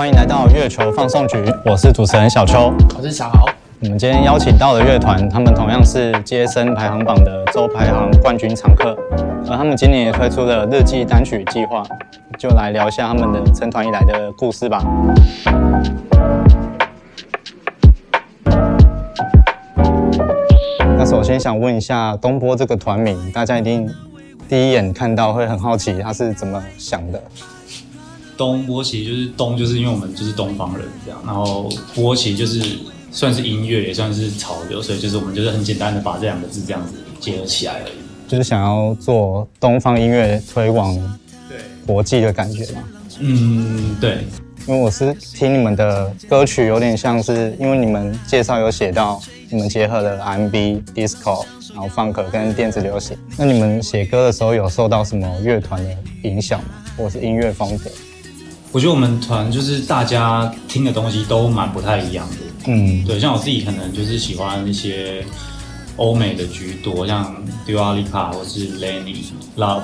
欢迎来到月球放送局，我是主持人小邱。我是小豪。我们今天邀请到的乐团，他们同样是接生排行榜的周排行冠军常客，而他们今年也推出了日记单曲计划，就来聊一下他们的成团以来的故事吧。那首先想问一下东波这个团名，大家一定第一眼看到会很好奇他是怎么想的。东波其实就是东，就是因为我们就是东方人这样，然后波其实就是算是音乐，也算是潮流，所以就是我们就是很简单的把这两个字这样子结合起来而已。就是想要做东方音乐推广对，国际的感觉嘛。嗯，对，因为我是听你们的歌曲，有点像是因为你们介绍有写到你们结合了 R&B、Disco，然后 Funk 跟电子流行。那你们写歌的时候有受到什么乐团的影响吗？或者是音乐风格？我觉得我们团就是大家听的东西都蛮不太一样的。嗯，对，像我自己可能就是喜欢一些欧美的居多，像 Dua Lipa 或是 Lenny、Love、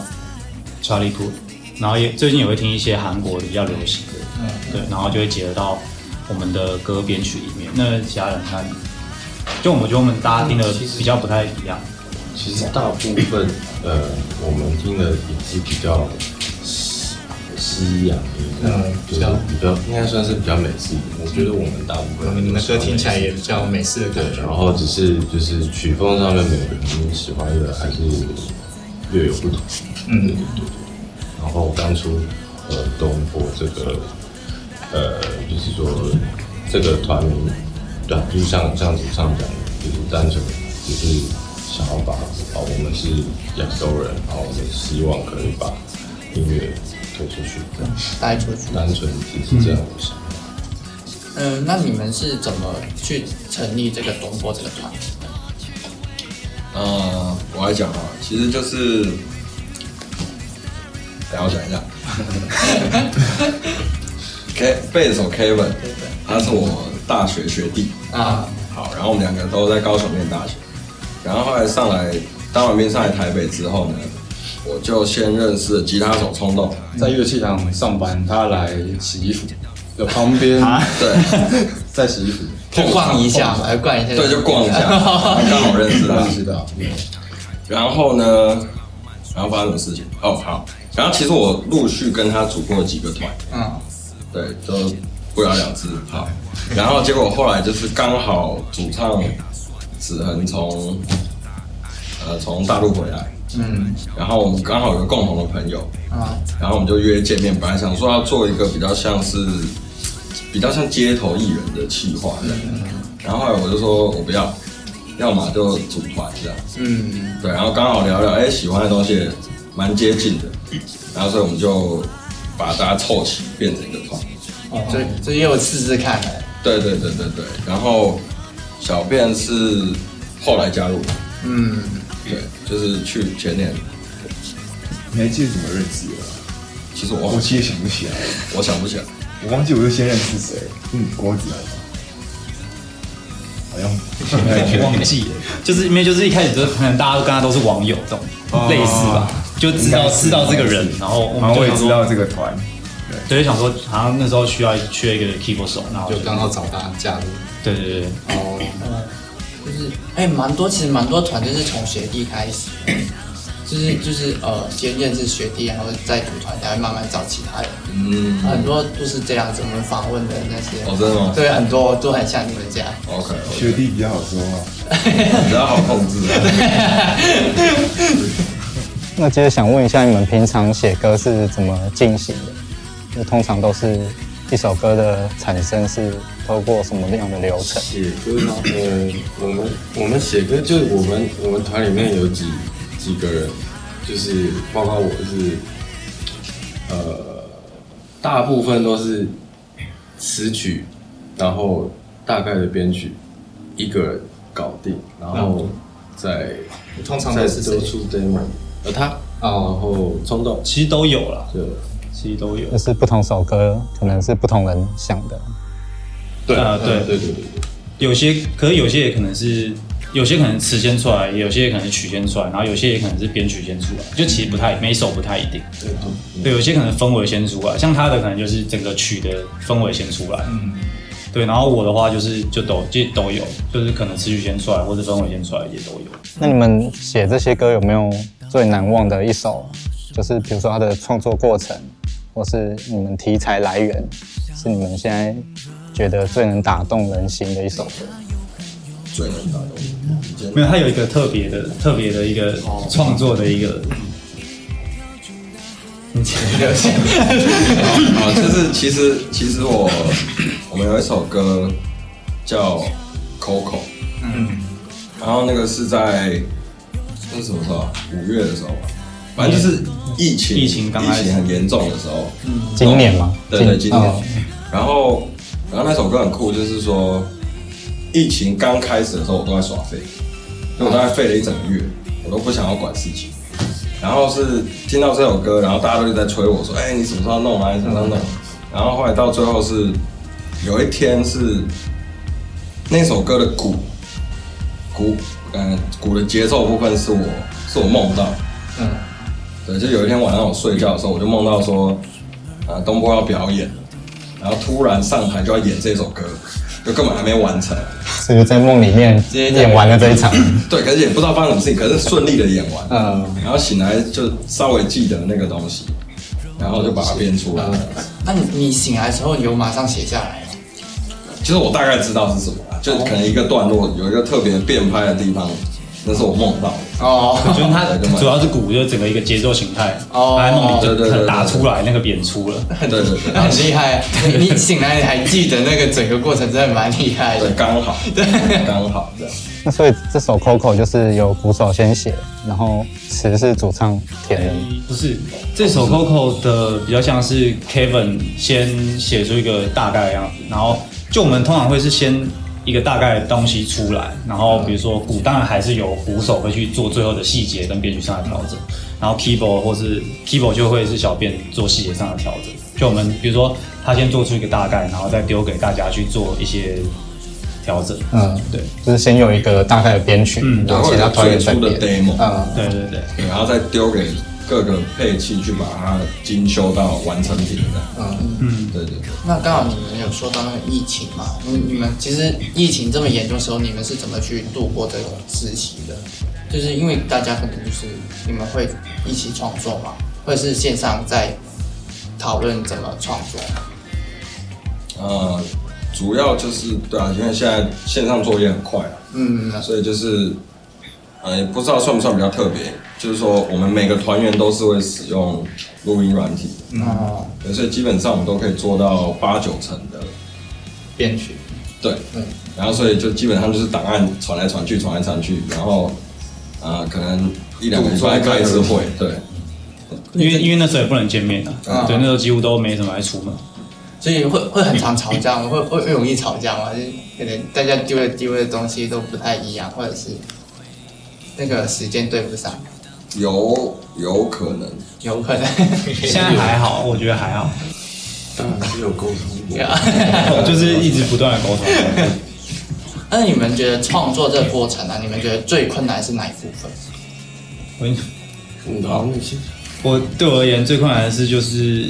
Charlie Puth，然后也最近也会听一些韩国比较流行的，嗯，对，然后就会结合到我们的歌编曲里面。那其他人看，就我们觉得我们大家听的比较不太一样。其实大部分呃，我们听的也是比较西西洋音，嗯比较比较应该算是比较美式音。我觉得我们大部分你们的歌听起来也比较美式的对感，觉。然后只是就是曲风上面每个人喜欢的还是略有不同。嗯对对对对。然后当初呃东坡这个呃就是说这个团名，对啊，就是像像主唱讲的，就是单纯就是想要把啊我们是亚洲人，然后我们希望可以把音乐推出去，这样带出去。单纯只是这样的想法。嗯，那你们是怎么去成立这个东波这个团？呃，我来讲啊，其实就是，等下我想一下，K 贝手 Kevin，他是我大学学弟，啊，好，然后我们两个都在高雄念大学，然后后来上来当完兵上来台北之后呢，我就先认识了吉他手冲动，在乐器行上班，他来洗衣服，有旁边对。在洗衣服，去逛一下，来逛一下。对，就逛一下，刚好认识他。认，识到，然后呢，然后发生什么事情？哦，好，然后其实我陆续跟他组过几个团，嗯，对，都不了了之。好，然后结果后来就是刚好主唱子恒从呃从大陆回来，嗯，然后我们刚好有个共同的朋友，啊，然后我们就约见面，本来想说要做一个比较像是比较像街头艺人的企划这样，然后后来我就说我不要，要么就组团这样，嗯，对，然后刚好聊聊，哎，喜欢的东西也蛮接近的，然后所以我们就把大家凑齐变成一个团。哦，这这也有试试看对对对对，然后小便是后来加入，嗯，对，就是去前年，你还记得怎么认识的？其实我我其实想不起来，我想不起来，我忘记我是先认识谁。嗯，郭子好像 忘记了，就是因为就是一开始就是可能大家都跟他都是网友这种类似吧，就知道知道这个人，然后我们就想说道这个团，对，就想说好像那时候需要缺一个 keyboard 手，然后就刚好找他加入。对对对，哦，就是哎，蛮多，其实蛮多团就是从学弟开始，就是就是呃，先认识学弟，然后再组团，才会慢慢找其他人。嗯很多都是这样子，我们访问的那些，哦真的吗对，很多都很像你们这样。，OK，学弟比较好说话。比较好控制啊。那接着想问一下，你们平常写歌是怎么进行的？就通常都是一首歌的产生是透过什么样的流程？写歌呢？呃，我们我们写歌就是我们我们团里面有几几个人，就是包括我是，呃，大部分都是词曲，然后大概的编曲一个人搞定，然后再通常再都是谁都出 demo，而他啊，然后冲动其实都有了，对其实都有就。是不同首歌可能是不同人想的。对啊对对对对对，有些，可是有些也可能是有些可能词先出来，有些可能是曲先出来，然后有些也可能是编曲先出来，就其实不太每首不太一定。对对，有些可能氛围先出来，像他的可能就是整个曲的氛围先出来。嗯，对，然后我的话就是就都就都有，就是可能词曲先出来，或者氛围先出来也都有。那你们写这些歌有没有最难忘的一首？就是比如说它的创作过程，或是你们题材来源，是你们现在觉得最能打动人心的一首歌？最能打动我。没有，它有一个特别的、特别的一个创作的一个。你讲一个啊，就是其实其实我我们有一首歌叫《Coco》，嗯，然后那个是在那是什么时候啊？五月的时候吧，反正就是疫情疫情刚开始疫情很严重的时候，今年吗？对对，今年哦。然后，然后那首歌很酷，就是说，疫情刚开始的时候，我都在耍废，因为我大概废了一整个月，我都不想要管事情。然后是听到这首歌，然后大家都在催我说：“哎，你什么时候弄啊？你什么时候弄？”然后后来到最后是有一天是那首歌的鼓鼓，嗯，鼓的节奏部分是我是我梦到，嗯，对，就有一天晚上我睡觉的时候，我就梦到说，啊，东坡要表演，然后突然上台就要演这首歌，就根本还没完成。是不是在梦里面演完了这一场？对，可是也不知道发生什么事情，可是顺利的演完。嗯，然后醒来就稍微记得那个东西，然后就把它编出来。那你你醒来的时候你有马上写下来吗？其实我大概知道是什么啦，就可能一个段落有一个特别变拍的地方，那是我梦到的。哦，就是它对就蛮主要是鼓，就是整个一个节奏形态，哦它在梦里就对对对对打出来那个演出了。对对对，那很厉害。你你醒来你还记得那个整个过程，真的蛮厉害的。刚好，刚好这样。那所以这首 Coco 就是由鼓手先写，然后词是主唱填的。不是，这首 Coco 的比较像是 Kevin 先写出一个大概的样子，然后就我们通常会是先一个大概的东西出来，然后比如说鼓，当然还是有鼓手会去做最后的细节跟编曲上的调整，然后 keyboard 或是 keyboard 就会是小便做细节上的调整。就我们比如说他先做出一个大概，然后再丢给大家去做一些调整。嗯，对，就是先有一个大概的编曲，嗯然后其他团员再最初的编。demo，嗯，对对对。对，然后再丢给各个配器去把它精修到完成品的。嗯，嗯，对对对。那刚好你们有说到那个疫情嘛？你你们其实疫情这么严重的时候，你们是怎么去度过这个实习的？就是因为大家可能就是你们会一起创作嘛，或者是线上在讨论怎么创作。呃，主要就是对啊，因为现在线上作业很快啊，嗯，所以就是，呃，也不知道算不算比较特别，就是说我们每个团员都是会使用录音软体。的，哦，对所以基本上我们都可以做到八九成的，编曲，对，对。然后所以就基本上就是档案传来传去，传来传去，然后，呃，可能一两个礼拜开一次会，对，因为因为那时候也不能见面啊，嗯对，那时候几乎都没什么爱出门。所以会会很常吵架吗？会会 会容易吵架吗？就可能大家丢的丢的东西都不太一样，或者是那个时间对不上，有有可能，有可能。现在还好，我觉得还好，当然是有沟通过。就是一直不断的沟通。那你们觉得创作这个过程啊，你们觉得最困难是哪一部分？我嗯，好，我对我而言最困难的是就是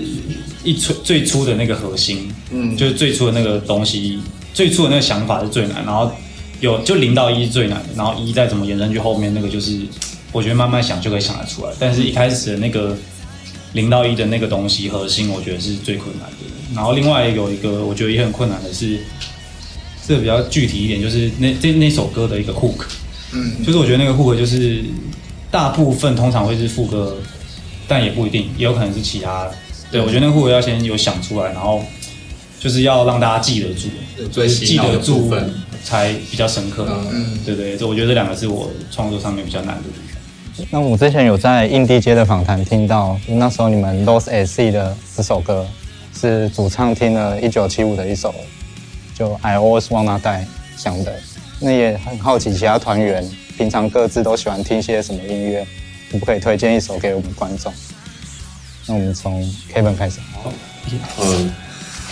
一初最初的那个核心，嗯就是最初的那个东西，最初的那个想法是最难，然后有就零到一是最难的，然后一再怎么延伸去后面那个就是我觉得慢慢想就可以想得出来，但是一开始的那个零到一的那个东西核心，我觉得是最困难的。然后另外有一个我觉得也很困难的是，这个比较具体一点，就是那这那首歌的一个 hook，嗯就是我觉得那个 hook 就是大部分通常会是副歌，但也不一定，也有可能是其他。对我觉得那个 hook 要先有想出来，然后就是要让大家记得住，最记得住才比较深刻。嗯对对，这我觉得这两个是我创作上面比较难的。那我之前有在印地街的访谈听到，那时候你们 Lost at Sea 的这首歌是主唱听了一九七五的一首，就 I Always Wanna Die 想的。那也很好奇，其他团员平常各自都喜欢听些什么音乐，可不可以推荐一首给我们观众？那我们从 Kevin 开始。好嗯，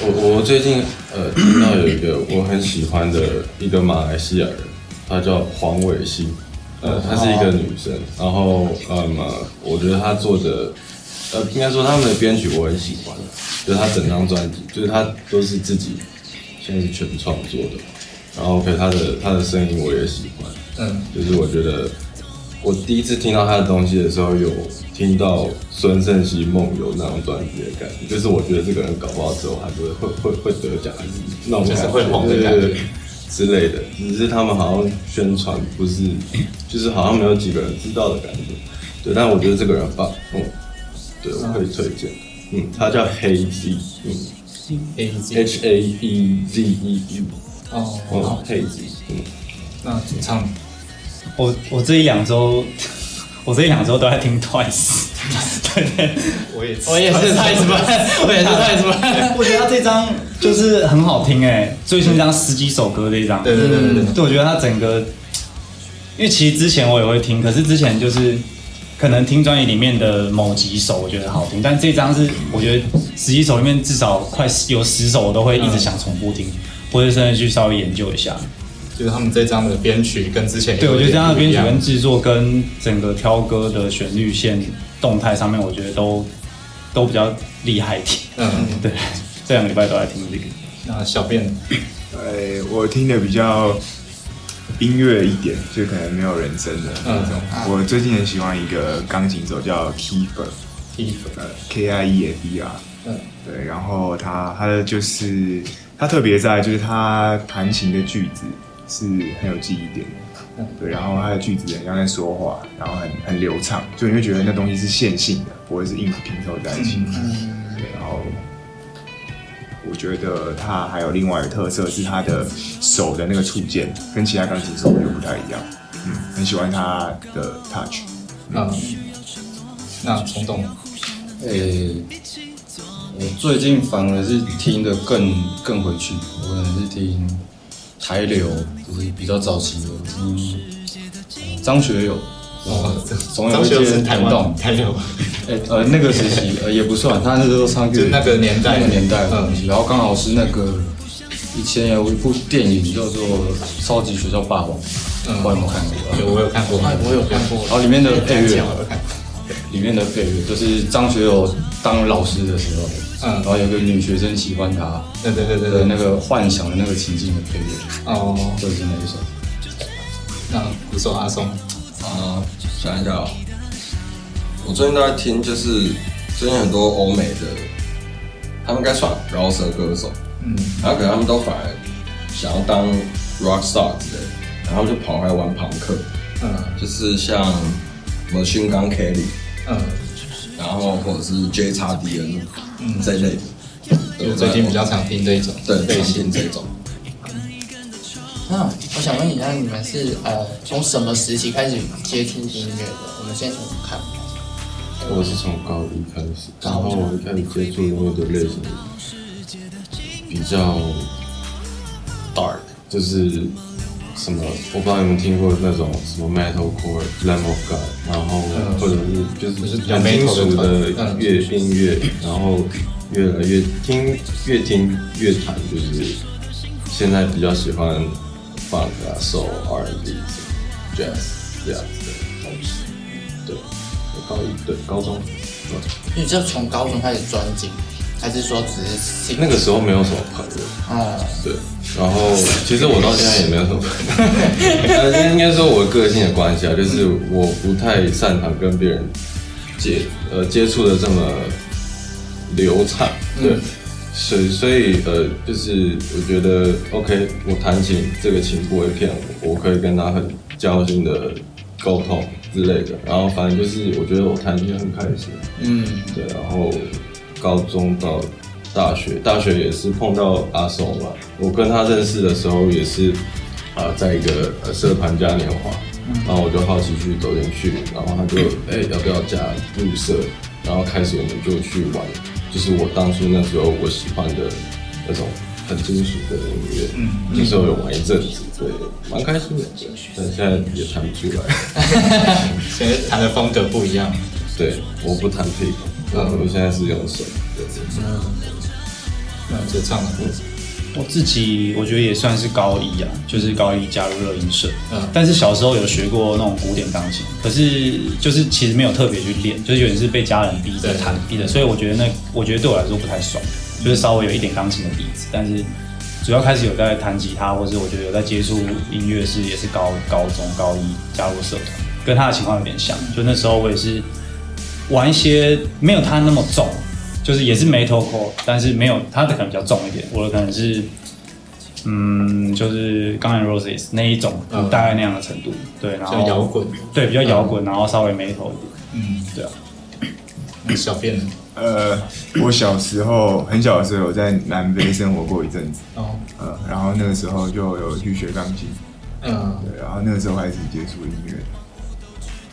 我我最近呃听到有一个我很喜欢的一个马来西亚人，他叫黄伟欣，呃，她是一个女生，然后嗯，呃我觉得她做的，呃，应该说他们的编曲我很喜欢，就是她整张专辑，就是她都是自己现在是全创作的，然后 OK，她的她的声音我也喜欢，嗯，就是我觉得我第一次听到她的东西的时候，有听到孙盛熙《梦游》那张专辑的感觉，就是我觉得这个人搞不好之后还是会会会会得奖，还是那种感觉就是会红的感觉。对对对之类的。只是他们好像宣传不是，就是好像没有几个人知道的感觉。对，但我觉得这个人很棒，嗯，对，我可以推荐。嗯，他叫黑 Z，嗯 A Z，H A E Z E U，哦，黑 Z，嗯。那主唱我我这一两周，我这一两周都在听 Twice，我也我也是太什么，我也是太什么，我觉得他这张就是很好听哎，最新这张十几首歌这一张，对对对对对。对，我觉得他整个，因为其实之前我也会听，可是之前就是可能听专辑里面的某几首我觉得好听，但这张是我觉得十几首里面至少快十有十首我都会一直想重复听，或者甚至去稍微研究一下。就是他们这张的编曲跟之前对，我觉得这张的编曲跟跟制作跟整个挑歌的旋律线动态上面，我觉得都都比较厉害一点。嗯，对，这两个礼拜都在听这个。那小便哎，我听的比较音乐一点，就可能没有人声的那种。我最近很喜欢一个钢琴手叫 Kiefer，T 呃，K I E F E R。嗯对，然后他他的就是他特别在就是他弹琴的句子是很有记忆点的，对，然后他的句子很像在说话，然后很很流畅，就你会觉得那东西是线性的，不会是硬拼凑在一起。对，然后我觉得他还有另外一个特色是他的手的那个触键跟其他钢琴手又不太一样，嗯，很喜欢他的 touch。嗯，那冲动诶、我最近反而是听的更更回去，我可能是听台流，就是比较早期的，听呃张学友，哦总有一些是台湾感动。台流，诶、呃，那个时期呃也不算，他那时候唱就是那个年代。那个年代。的东嗯。西，然后刚好是那个以前有一部电影叫做《超级学校霸王》，嗯。不知道有没有看过啊？有我有看过，我有看过，然后里面的配乐里面的配乐就是张学友当老师的时候，嗯然后有个女学生喜欢他对对对对对，那个幻想的那个情境的配乐，哦，就是那一首。那不说阿松，啊，想一下哦，我最近都在听，就是最近很多欧美的，他们应该算饶舌歌手，嗯，然后可能他们都反而想要当 rock star 之类的，然后就跑回来玩朋克，嗯。就是像什么勋刚 Kelly，嗯，然后或者是 J 叉 D N 嗯这一类的，就是最近比较常听这一种对常类型这种。那我想问一下，你们是呃从什么时期开始接触音乐的？我们先从看，我是从高一开始，然后我一开始接触音乐的类型比较 dark，就是什么我不知道你们听过那种什么 metalcore、Lamb of God，然后或者是就是就是比较很金属的乐音乐，然后越来越听越听越弹，就是现在比较喜欢 funk 啊、soul、R&B、jazz 这样子的东西。对，我高一对高中，对你就从高中开始专精，还是说只是那个时候没有什么朋友，哦，对，然后其实我到现在也没有什么朋友，呃，应该说我个性的关系啊，就是我不太擅长跟别人接呃接触的这么流畅，对，所以所以呃，就是我觉得 OK，我弹琴这个琴不会骗我，我可以跟他很交心的沟通之类的，然后反正就是我觉得我弹琴很开心，嗯。对，然后高中到大学，大学也是碰到阿松嘛。我跟他认识的时候也是啊、在一个呃社团嘉年华，然后我就好奇去走进去，然后他就哎、要不要加入社，然后开始我们就去玩，就是我当初那时候我喜欢的那种很金属的音乐，嗯，那时候有玩一阵子，对，蛮开心的，对，但现在也弹不出来。现在弹的风格不一样，对，我不弹 pick，我我现在是用手，对。那就唱歌，我自己我觉得也算是高一啊，就是高一加入乐音社，嗯。但是小时候有学过那种古典钢琴，可是就是其实没有特别去练，就是有点是被家人逼着弹逼的，所以我觉得那我觉得对我来说不太爽，就是稍微有一点钢琴的底子，但是主要开始有在弹吉他，或是我觉得有在接触音乐是也是高高中高一加入社团，跟他的情况有点像，就那时候我也是玩一些没有他那么重，就是也是 metalcore，但是没有他的可能比较重一点，我的可能是嗯，就是刚才 Roses 那一种，嗯。大概那样的程度，对，然后摇滚，对，比较摇滚，然后稍微 metal 一点，嗯，对啊，小便呢？呃，我小时候很小的时候有在南非生活过一阵子，哦，呃，然后那个时候就有去学钢琴，嗯，对，然后那个时候开始接触音乐，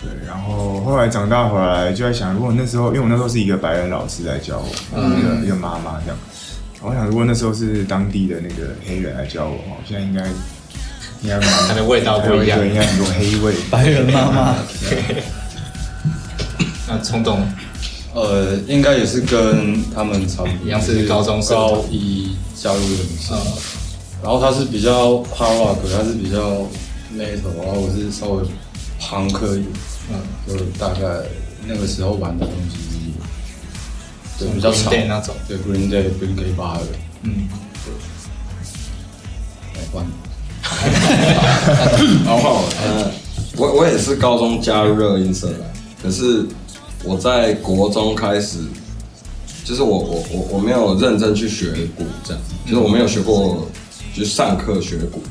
对，然后后来长大回来就在想，如果那时候，因为我那时候是一个白人老师来教我，嗯一个一个妈妈这样，我想如果那时候是当地的那个黑人来教我，我，现在应该应该蛮它的味道不一样。对，应该很多黑味。白人妈妈，那冲动。呃，应该也是跟他们差不多，一样是高中高一加入的女生，嗯。然后他是比较 hard rock，他是比较 metal，然后我是稍微朋克一点，嗯，就大概那个时候玩的东西是，对，比较 Green 吵 Day 那种，对 Green Day、Green K 八的，嗯，对。来换，然后呃，我我也是高中加入热音社的，可是我在国中开始，就是我我我我没有认真去学鼓，这样，就是我没有学过，就是上课学鼓。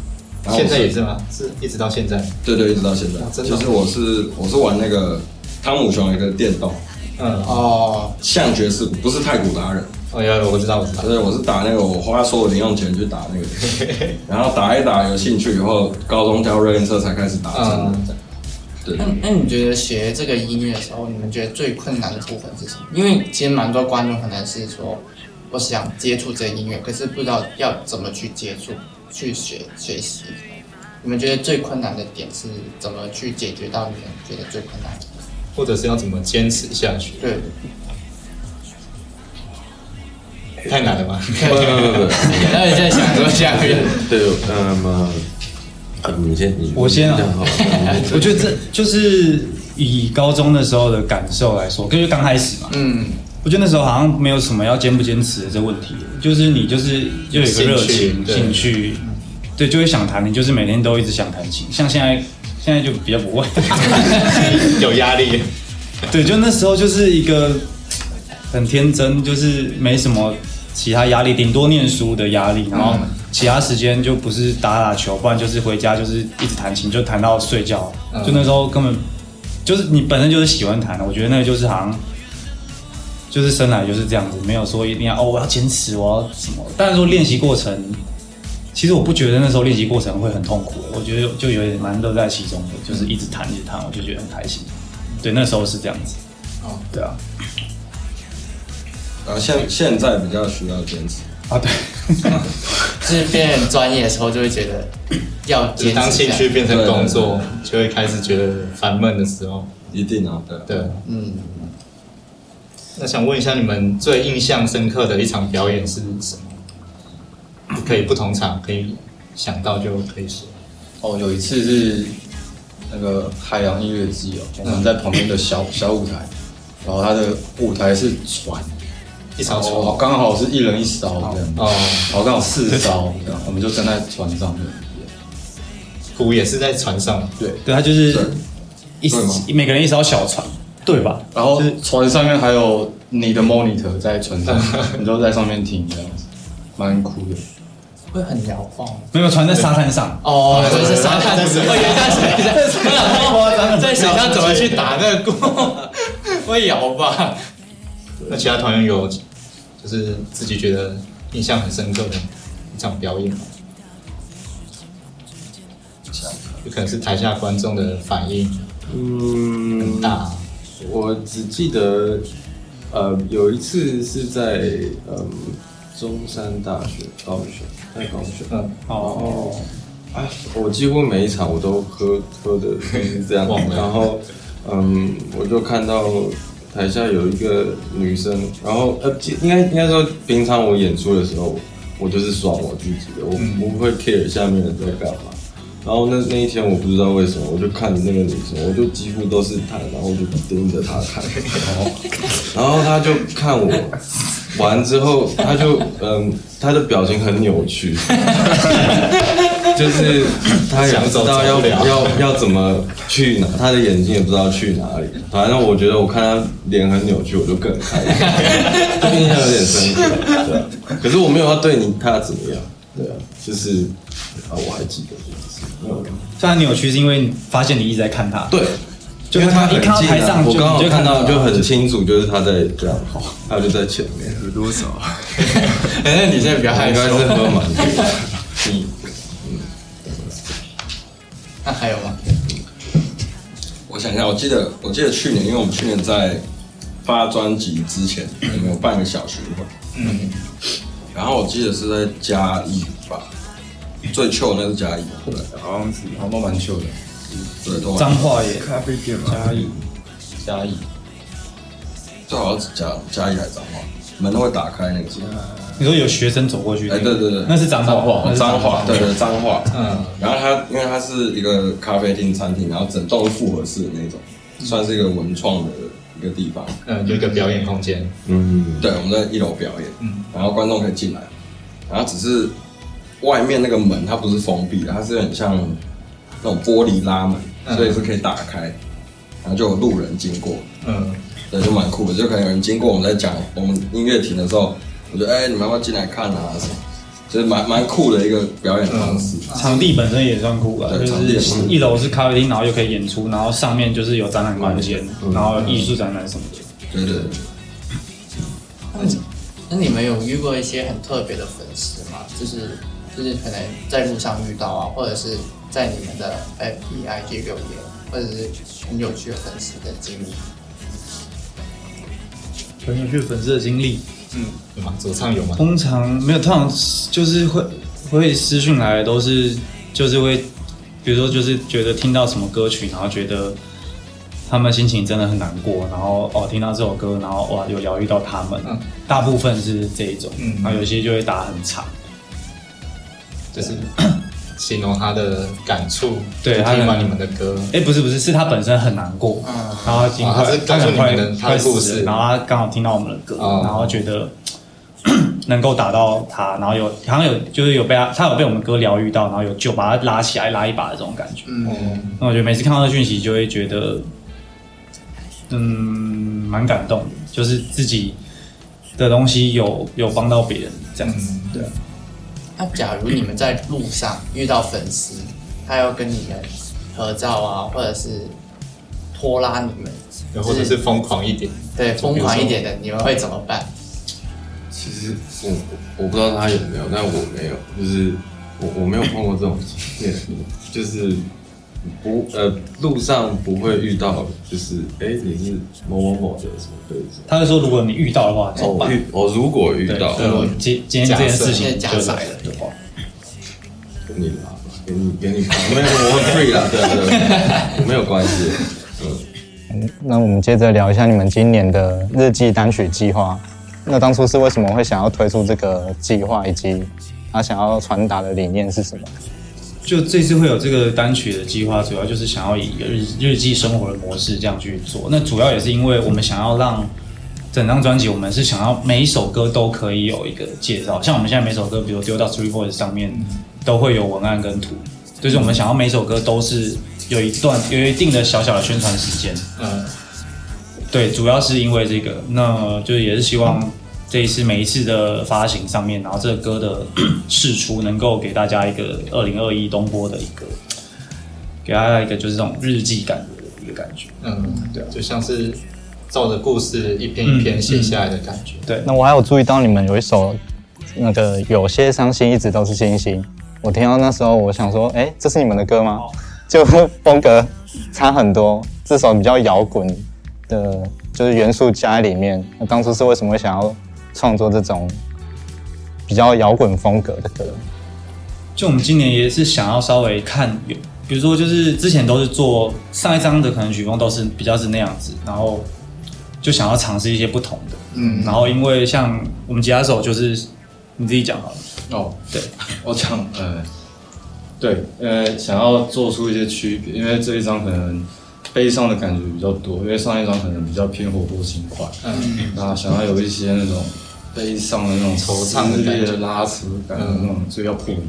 然后现在也是吗？是一直到现在？对对，一直到现在。真的哦就是我是我是玩那个汤姆熊一个电动嗯，哦，像爵士鼓，不是太鼓达人。哦，有有，我知道，我知道，对，我是打那个，我花所有零用钱去打那个，然后打一打有兴趣以后，高中加入热音社才开始打真的嗯。对那那你觉得学这个音乐的时候，你们觉得最困难的部分是什么？因为其实蛮多观众可能是说，我想接触这音乐，可是不知道要怎么去接触、去学学习。你们觉得最困难的点是怎么去解决到你们觉得最困难的？或者是要怎么坚持下去？对，太难了吧？不不不不，那你在想说下面，对，那么，呃你先，你我先啊 我觉得这就是以高中的时候的感受来说，就是刚开始嘛，嗯，我觉得那时候好像没有什么要坚不坚持的这问题，就是你就是就有一个热情、兴趣对兴趣，对，就会想弹，你就是每天都一直想弹琴。像现在现在就比较不会，有压力，对，就那时候就是一个很天真，就是没什么其他压力，顶多念书的压力，然后其他时间就不是打打球，不然就是回家就是一直弹琴，就弹到睡觉。就那时候根本就是你本身就是喜欢弹的，我觉得那个就是好像就是生来就是这样子，没有说一定要哦我要坚持我要什么。但是说练习过程，其实我不觉得那时候练习过程会很痛苦，我觉得就有点蛮乐在其中的，就是一直弹一直弹，我就觉得很开心。对，那时候是这样子。哦，对啊，然后现现在比较需要坚持，啊对，就是变成专业的时候，就会觉得要当兴趣变成工作，就会开始觉得烦闷的时候。一定啊，对。对，嗯，那想问一下，你们最印象深刻的一场表演是什么？可以不同场，可以想到就可以说。哦，有一次是那个海洋音乐季哦，我们在旁边的小小舞台，然后它的舞台是船，一艘船。刚好是一人一艘这样，哦，然后刚好四艘这样，我们就站在船上面。鼓也是在船上，对，对它就是一每个人一艘小船，对吧？然后船上面还有你的 monitor 在船上，你就在上面听这样子，蛮酷的。会很摇晃。没有船在沙滩上，哦，就是沙滩，我以为在水上，在水上怎么去打那个鼓？会摇吧？那其他团员有就是自己觉得印象很深刻的一场表演吗？有可能是台下观众的反应嗯很嗯，大，我只记得，呃，有一次是在嗯中山大学高雄，在高雄，嗯，哦，啊，我几乎每一场我都喝喝的是这样然后嗯，我就看到台下有一个女生，然后呃，应该应该说平常我演出的时候，我就是爽我自己的，我我不会 care 下面人在干嘛。然后那那一天我不知道为什么，我就看着那个女生，我就几乎都是她，然后我就盯着她看，然 后然后她就看我，完之后她就嗯，她的表情很扭曲，就是她也不知道要要要怎么去哪，她的眼睛也不知道去哪里。反正我觉得我看她脸很扭曲，我就更开心，就印象有点深刻，对啊。可是我没有要对你她怎么样，对啊，就是啊，我还记得这件事，没有。虽然扭曲是因为发现你一直在看他，对，就因为他一看到很近啊台上我刚好就看到就很清楚，就是他在这样，他就在前面，有多少？哎，那你现在比较害应该是羞。喝蛮多的。嗯，那还有吗？我想一下，我记得我记得去年，因为我们去年在发专辑之前，我们有办个小巡回，嗯，然后我记得是在嘉义吧，最糗的那是嘉义，对。好像是。好像都蛮秀的。对，都脏话也。咖啡店嘛，嘉义，嘉义，最好是嘉嘉义还是彰化，门都会打开那个。是，你说有学生走过去，哎，对对对，那是脏话，脏话，对对脏话，嗯，然后它因为它是一个咖啡厅餐厅，然后整栋是复合式的那种，算是一个文创的一个地方。嗯，有一个表演空间。嗯，对，我们在一楼表演，嗯。然后观众可以进来，然后只是外面那个门它不是封闭的，它是很像那种玻璃拉门，嗯。所以是可以打开，然后就有路人经过，嗯，对，就蛮酷的，就可能有人经过我们在讲我们音乐停的时候，我觉得哎、你们要不要进来看啊？什么，就是蛮蛮酷的一个表演方式。场地本身也算酷啊，对就是场地是一楼是咖啡厅，然后又可以演出，然后上面就是有展览空间，嗯。然后艺术展览什么的。对对对，那你那你们有遇过一些很特别的粉丝吗？就是就是可能在路上遇到啊，或者是在你们的 FB、IG 留言，或者是很有趣的粉丝的经历。很有趣粉丝的经历，嗯，有吗？主唱有吗？通常没有，通常就是会会私讯来的都是就是会，比如说就是觉得听到什么歌曲，然后觉得他们心情真的很难过，然后哦听到这首歌，然后哇有疗愈到他们，嗯大部分是这一种，嗯然后有些就会打很长，就是 形容他的感触，对他听完你们的歌，哎、不是不是，是他本身很难过，嗯。然后他已经快，哦他是告诉很快你们的他快的故事。死，然后他刚好听到我们的歌，哦。然后觉得 能够打到他，然后有好像有就是有被他，他有被我们歌疗愈到，然后有就把他拉起来拉一把的这种感觉。嗯，那我觉得每次看到这讯息，就会觉得，嗯，蛮感动的，就是自己的东西有有帮到别人这样子，对啊。那假如你们在路上遇到粉丝，他要跟你们合照啊，或者是拖拉你们，或者是疯狂一点，对疯狂一点的，你们会怎么办？其实我我不知道他有没有，但我没有，就是我我没有碰过这种经验，就是不呃路上不会遇到，就是哎、你是某某某的什么歌手，他是说，如果你遇到的话，怎么哦办？遇我如果遇，到，对，我今今天这件事情就来了的话，给你拿吧，给你给你拉，没有我很 free 啦，对对对，我 没有关系，嗯。那我们接着聊一下你们今年的日记单曲计划。那当初是为什么会想要推出这个计划，以及他想要传达的理念是什么？就这次会有这个单曲的计划，主要就是想要以一个日日记生活的模式这样去做。那主要也是因为我们想要让整张专辑，我们是想要每一首歌都可以有一个介绍。像我们现在每首歌，比如丢到 Three Voice 上面，都会有文案跟图，就是我们想要每首歌都是有一段有一定的小小的宣传时间。嗯，对，主要是因为这个，那就是也是希望这一次每一次的发行上面，然后这个歌的释出能够给大家一个二零二一东波的一个，给大家一个就是这种日记感的一个感觉。嗯，对，就像是照着故事一篇一篇写下来的感觉。对，那我还有注意到你们有一首那个有些伤心一直都是星星。我听到那时候，我想说，哎、这是你们的歌吗？就风格差很多，这首比较摇滚的，就是元素加在里面。那当初是为什么会想要创作这种比较摇滚风格的歌？就我们今年也是想要稍微看有，比如说就是之前都是做上一张的可能曲风都是比较是那样子，然后就想要尝试一些不同的。嗯然后因为像我们吉他手就是你自己讲好了，哦，对，我讲呃，对，呃，想要做出一些区别，因为这一张可能悲伤的感觉比较多，因为上一张可能比较偏活泼轻快，嗯，那想要有一些那种悲伤的那种惆怅的感觉拉扯感的那种，所以要破音，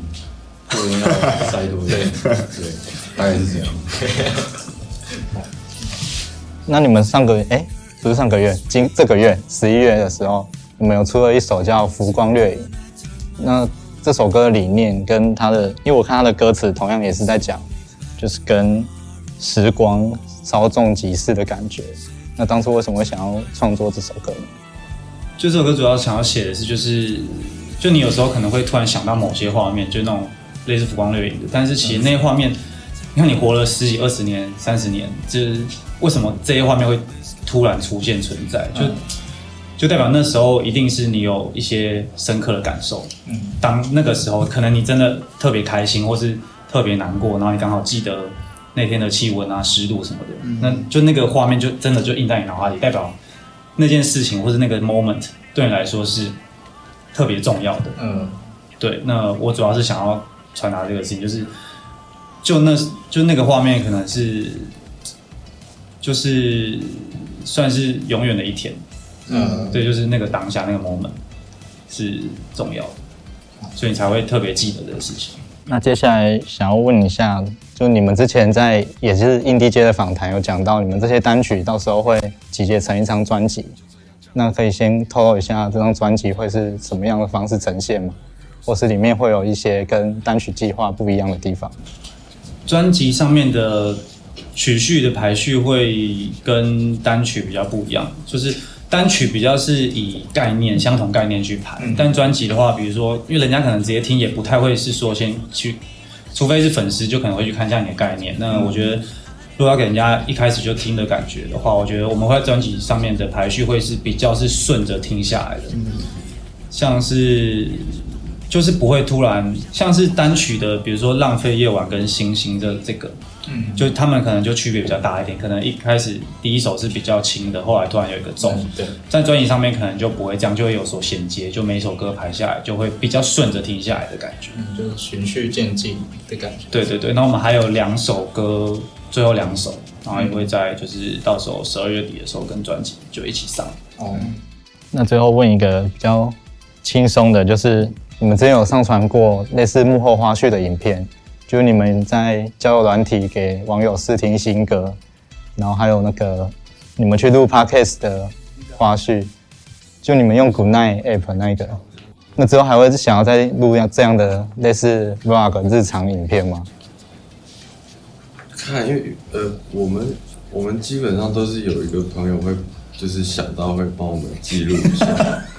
破音要塞多一点，对，大概是这样。那你们上个月，哎，不是上个月，今这个月十一月的时候，你们有出了一首叫《浮光掠影》。那这首歌的理念跟它的，因为我看它的歌词同样也是在讲，就是跟时光稍纵即逝的感觉。那当初为什么会想要创作这首歌呢？就这首歌主要想要写的是，就是就你有时候可能会突然想到某些画面，就那种类似浮光掠影的，但是其实那些画面，你看你活了十几、二十年、三十年，就是为什么这些画面会突然出现存在？就就代表那时候一定是你有一些深刻的感受。嗯，当那个时候，可能你真的特别开心，或是特别难过，然后你刚好记得那天的气温啊、湿度什么的，那就那个画面就真的就印在你脑海里，代表那件事情或是那个 moment 对你来说是特别重要的。嗯，对，那我主要是想要传达这个事情，就是就那就那个画面可能是就是算是永远的一天。嗯，对，就是那个当下那个 moment 是重要的，所以你才会特别记得这个事情。那接下来想要问一下，就你们之前在也是印地街的访谈有讲到，你们这些单曲到时候会集结成一张专辑，那可以先透露一下这张专辑会是什么样的方式呈现吗？或是里面会有一些跟单曲计划不一样的地方？专辑上面的曲序的排序会跟单曲比较不一样，就是单曲比较是以概念相同概念去排，但专辑的话，比如说，因为人家可能直接听也不太会是说先去，除非是粉丝就可能会去看一下你的概念。那我觉得，如果要给人家一开始就听的感觉的话，我觉得我们会在专辑上面的排序会是比较是顺着听下来的，像是。就是不会突然，像是单曲的，比如说《浪费夜晚》跟《星星》的这个，嗯，就他们可能就区别比较大一点，可能一开始第一首是比较轻的，后来突然有一个重，对，在专辑上面可能就不会这样，就会有所衔接，就每首歌排下来就会比较顺着听下来的感觉。嗯就是循序渐进的感觉。对对对，那我们还有两首歌，最后两首，然后也会在就是到时候十二月底的时候跟专辑就一起上。哦，那最后问一个比较轻松的，就是你们之前有上传过类似幕后花絮的影片，就是你们在交友软体给网友试听新歌，然后还有那个你们去录 podcast 的花絮，就你们用 Good Night app 那个，那之后还会想要再录样这样的类似 vlog 日常影片吗？看，因为呃，我们我们基本上都是有一个朋友会，就是想到会帮我们记录一下，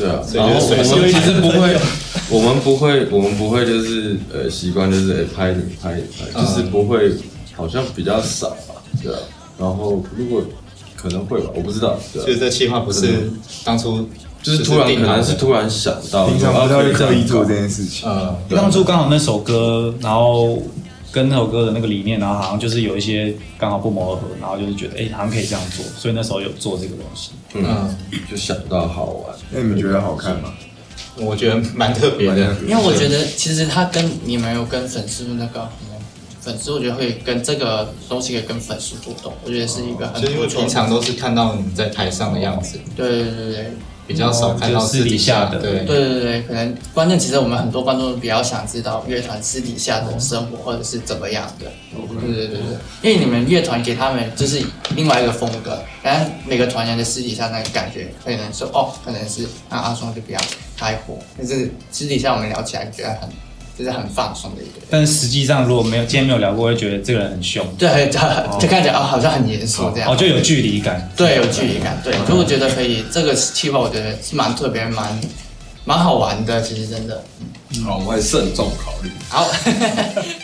对啊，所以然后就是随手我们其实不会，我们不会，我们不会就是呃习惯就是哎拍你拍你拍，就是不会，好像比较少吧，对啊，然后如果可能会吧，我不知道，对啊。就是这计划不是当初就是突然可能是突然想到，平常不太会刻意做这件事情。呃当初刚好那首歌，然后跟那首歌的那个理念，然后好像就是有一些刚好不谋而合，然后就是觉得哎、好像可以这样做，所以那时候有做这个东西。嗯，就想到好玩。那你们觉得好看吗？我觉得蛮特别的，因为我觉得其实他跟你们有跟粉丝那个粉丝，我觉得会跟这个东西可以跟粉丝互动，我觉得是一个很就是因为。平常都是看到你们在台上的样子，对对对对比较少看到私底下的对。对。对对，可能关键其实我们很多观众比较想知道乐团私底下的生活或者是怎么样的。对对对对，因为你们乐团给他们就是另外一个风格，然后每个团员的私底下那个感觉，可能说哦，可能是那阿松就比较开火，但是私底下我们聊起来觉得很就是很放松的一个人。但是实际上如果没有今天没有聊过，会觉得这个人很凶，对，就就看起来啊，好像很严肃这样。哦，就有距离感。对，有距离感。对，所以我觉得可以，这个气氛我觉得是蛮特别、蛮蛮好玩的。其实真的好，我会慎重考虑。好。